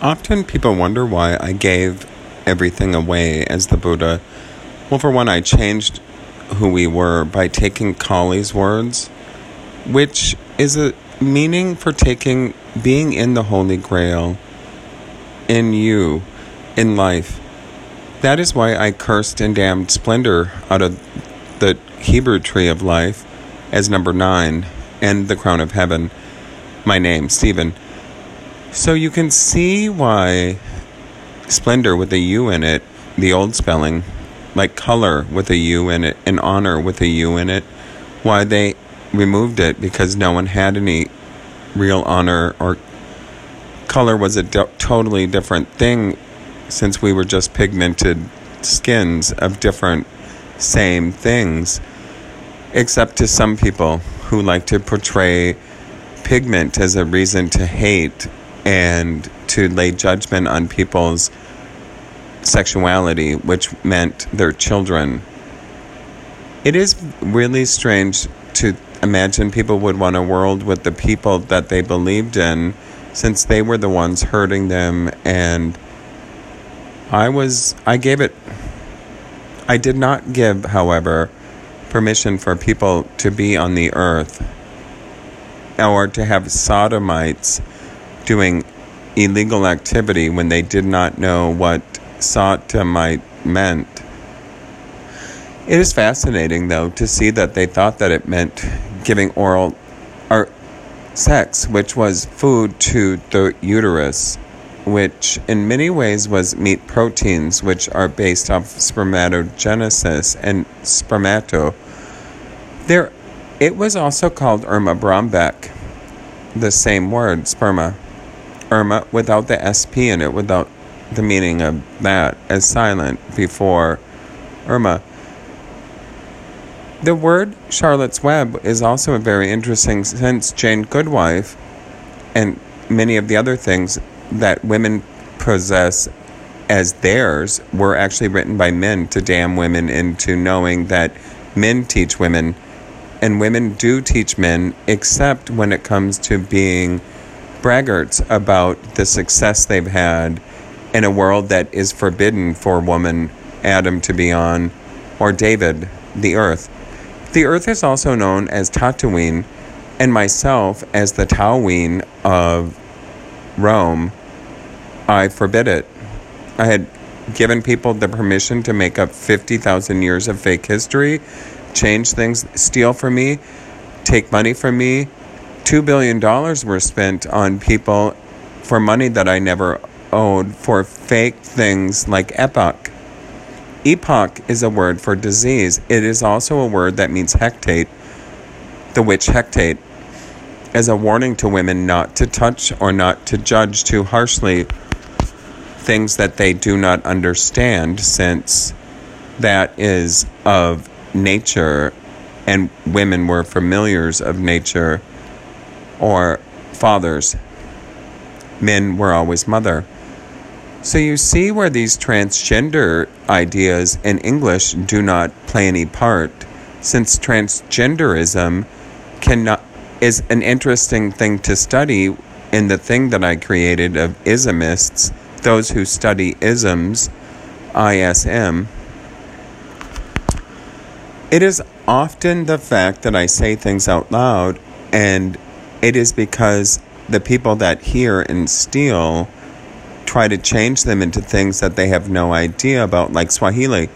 Often people wonder why I gave everything away as the Buddha. Well, for one, I changed who we were by taking Kali's words, which is a meaning for taking being in the Holy Grail, in you, in life. That is why I cursed and damned splendor out of the Hebrew tree of life as number nine and the crown of heaven. My name, Steven. So you can see why splendor with a U in it, the old spelling, like color with a U in it, and honor with a U in it, why they removed it because no one had any real honor or color was a totally different thing since we were just pigmented skins of different same things except to some people who like to portray pigment as a reason to hate and to lay judgment on people's sexuality, which meant their children. It is really strange to imagine people would want a world with the people that they believed in since they were the ones hurting them and I was I gave it I did not give however permission for people to be on the earth or to have sodomites doing illegal activity when they did not know what sodomite meant. It is fascinating, though, to see that they thought that it meant giving oral or sex, which was food to the uterus, which in many ways was meat proteins, which are based off spermatogenesis and spermato. There, it was also called Irma Brombeck, the same word, sperma. Irma without the SP in it, without the meaning of that as silent before Irma. The word Charlotte's Web is also a very interesting since Jane Goodwife and many of the other things that women possess as theirs were actually written by men to damn women into knowing that men teach women and women do teach men, except when it comes to being braggarts about the success they've had in a world that is forbidden for woman Adam to be on, or David, the earth. The earth is also known as Tatooine, and myself as the Taween of Rome. I forbid it. I had given people the permission to make up 50,000 years of fake history, change things, steal from me, take money from me, $2 billion were spent on people for money that I never owed for fake things like epoch. Epoch is a word for disease. It is also a word that means hecate, the witch Hecate, as a warning to women not to touch or not to judge too harshly things that they do not understand, since that is of nature and women were familiars of nature or fathers. Men were always mother. So you see where these transgender ideas in English do not play any part, since transgenderism cannot is an interesting thing to study in the thing that I created of ismists, those who study isms, ISM. It is often the fact that I say things out loud and it is because the people that hear and steal try to change them into things that they have no idea about, like Swahili.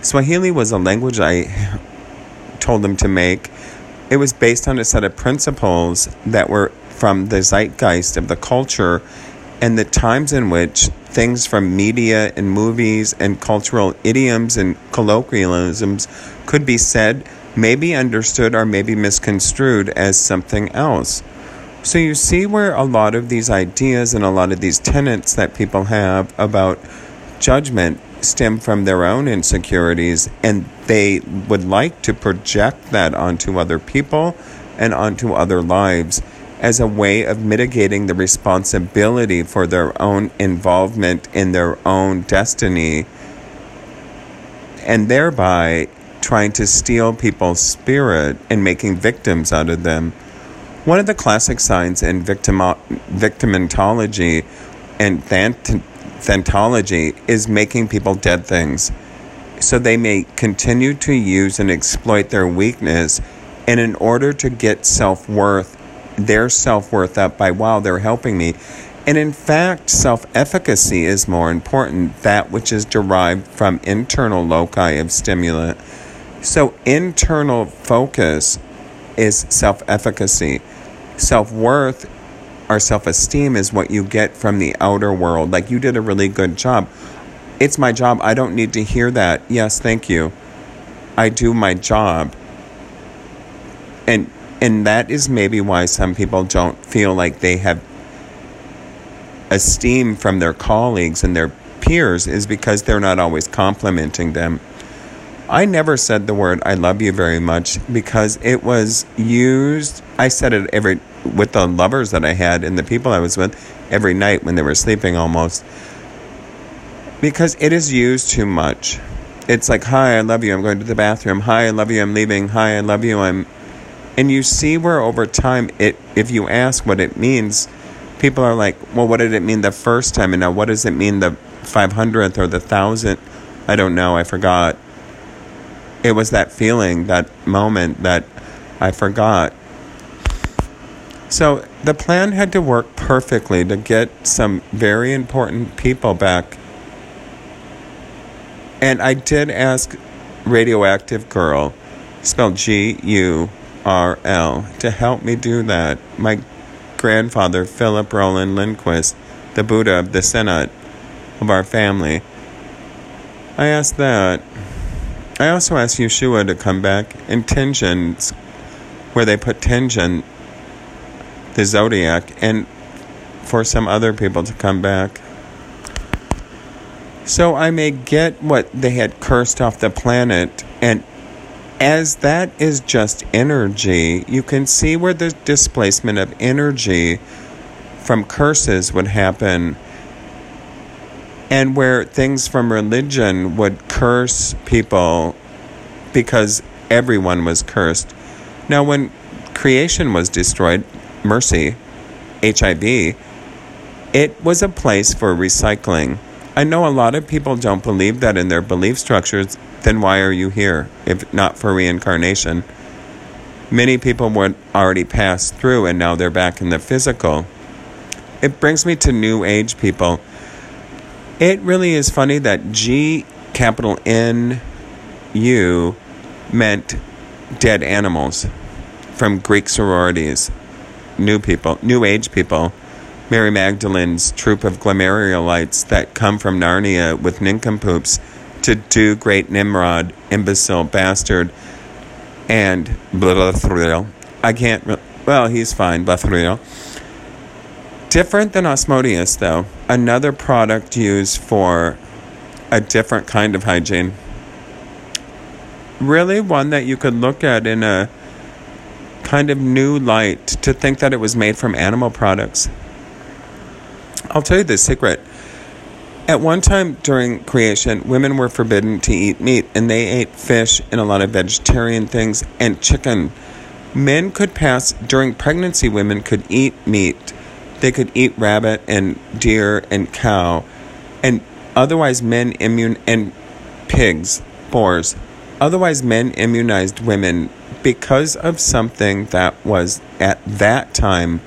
Swahili was a language I told them to make. It was based on a set of principles that were from the zeitgeist of the culture and the times in which things from media and movies and cultural idioms and colloquialisms could be said may be understood or may be misconstrued as something else. So you see where a lot of these ideas and a lot of these tenets that people have about judgment stem from their own insecurities and they would like to project that onto other people and onto other lives as a way of mitigating the responsibility for their own involvement in their own destiny and thereby trying to steal people's spirit and making victims out of them. One of the classic signs in victim, victimentology and thant- thantology is making people dead things. So they may continue to use and exploit their weakness, and in order to get self worth, their self worth up by, wow, they're helping me. And in fact, self efficacy is more important, that which is derived from internal loci of stimulant. So, internal focus is self efficacy. Self worth or self esteem is what you get from the outer world. Like, you did a really good job. It's my job. I don't need to hear that. Yes, thank you. I do my job. And and that is maybe why some people don't feel like they have esteem from their colleagues and their peers is because they're not always complimenting them. I never said the word I love you very much because it was used I said it every with the lovers that I had and the people I was with every night when they were sleeping almost. Because it is used too much. It's like, "Hi, I love you. I'm going to the bathroom. Hi, I love you. I'm leaving. Hi, I love you. I'm and you see where over time it if you ask what it means, people are like, well, what did it mean the first time? And now what does it mean the 500th or the 1000th? I don't know. I forgot. It was that feeling, that moment that I forgot. So the plan had to work perfectly to get some very important people back. And I did ask Radioactive Girl, spelled G U R L, to help me do that. My grandfather, Philip Roland Lindquist, the Buddha of the Senate of our family. I asked that. I also asked Yeshua to come back in Tingen, where they put Tingen, the zodiac, and for some other people to come back. So I may get what they had cursed off the planet and as that is just energy, you can see where the displacement of energy from curses would happen and where things from religion would curse people because everyone was cursed. Now, when creation was destroyed, mercy, HIV, it was a place for recycling. I know a lot of people don't believe that in their belief structures then why are you here if not for reincarnation? Many people would already pass through and now they're back in the physical. It brings me to New Age people. It really is funny that G capital N U meant dead animals from Greek sororities, new people, New Age people. Mary Magdalene's troop of Glamariolites that come from Narnia with nincompoops to do great Nimrod, imbecile bastard, and Blathril. I can't, well, he's fine, Blathril. Different than Osmodeus, though. Another product used for a different kind of hygiene. Really, one that you could look at in a kind of new light to think that it was made from animal products. I'll tell you the secret at one time during creation, women were forbidden to eat meat, and they ate fish and a lot of vegetarian things and chicken. Men could pass, during pregnancy, women could eat meat. They could eat rabbit and deer and cow. And otherwise, men immune, and pigs, boars. Otherwise, men immunized women because of something that was at that time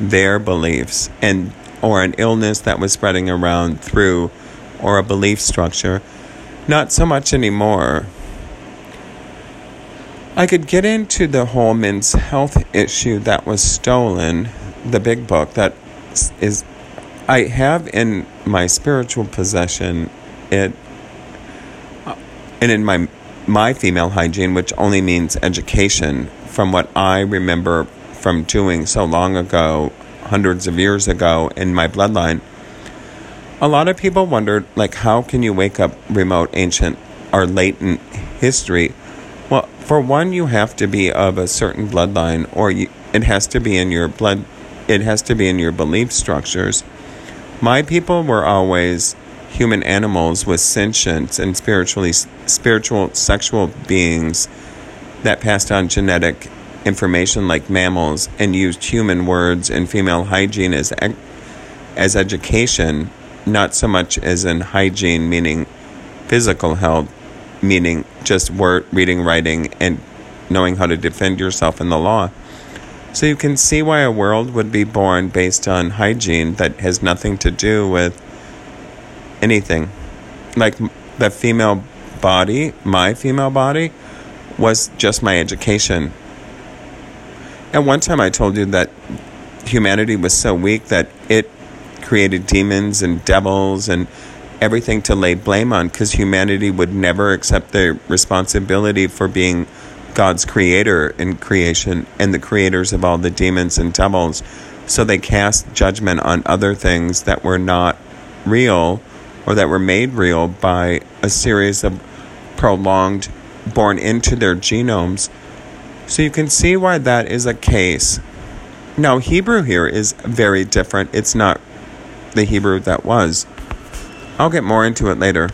their beliefs. And or an illness that was spreading around through or a belief structure. Not so much anymore. I could get into the whole men's health issue that was stolen, the big book that is I have in my spiritual possession it and in my my female hygiene which only means education from what I remember from doing so long ago hundreds of years ago in my bloodline, a lot of people wondered, like, how can you wake up remote, ancient, or latent history? Well, for one, you have to be of a certain bloodline, or you, it has to be in your blood, it has to be in your belief structures. My people were always human animals with sentience and spiritually spiritual sexual beings that passed on genetic information like mammals and used human words and female hygiene as as education, not so much as in hygiene, meaning physical health, meaning just word, reading, writing, and knowing how to defend yourself in the law. So you can see why a world would be born based on hygiene that has nothing to do with anything. Like the female body, my female body, was just my education. At one time, I told you that humanity was so weak that it created demons and devils and everything to lay blame on because humanity would never accept the responsibility for being God's creator in creation and the creators of all the demons and devils. So they cast judgment on other things that were not real or that were made real by a series of prolonged, born into their genomes. So you can see why that is a case. Now, Hebrew here is very different. It's not the Hebrew that was. I'll get more into it later.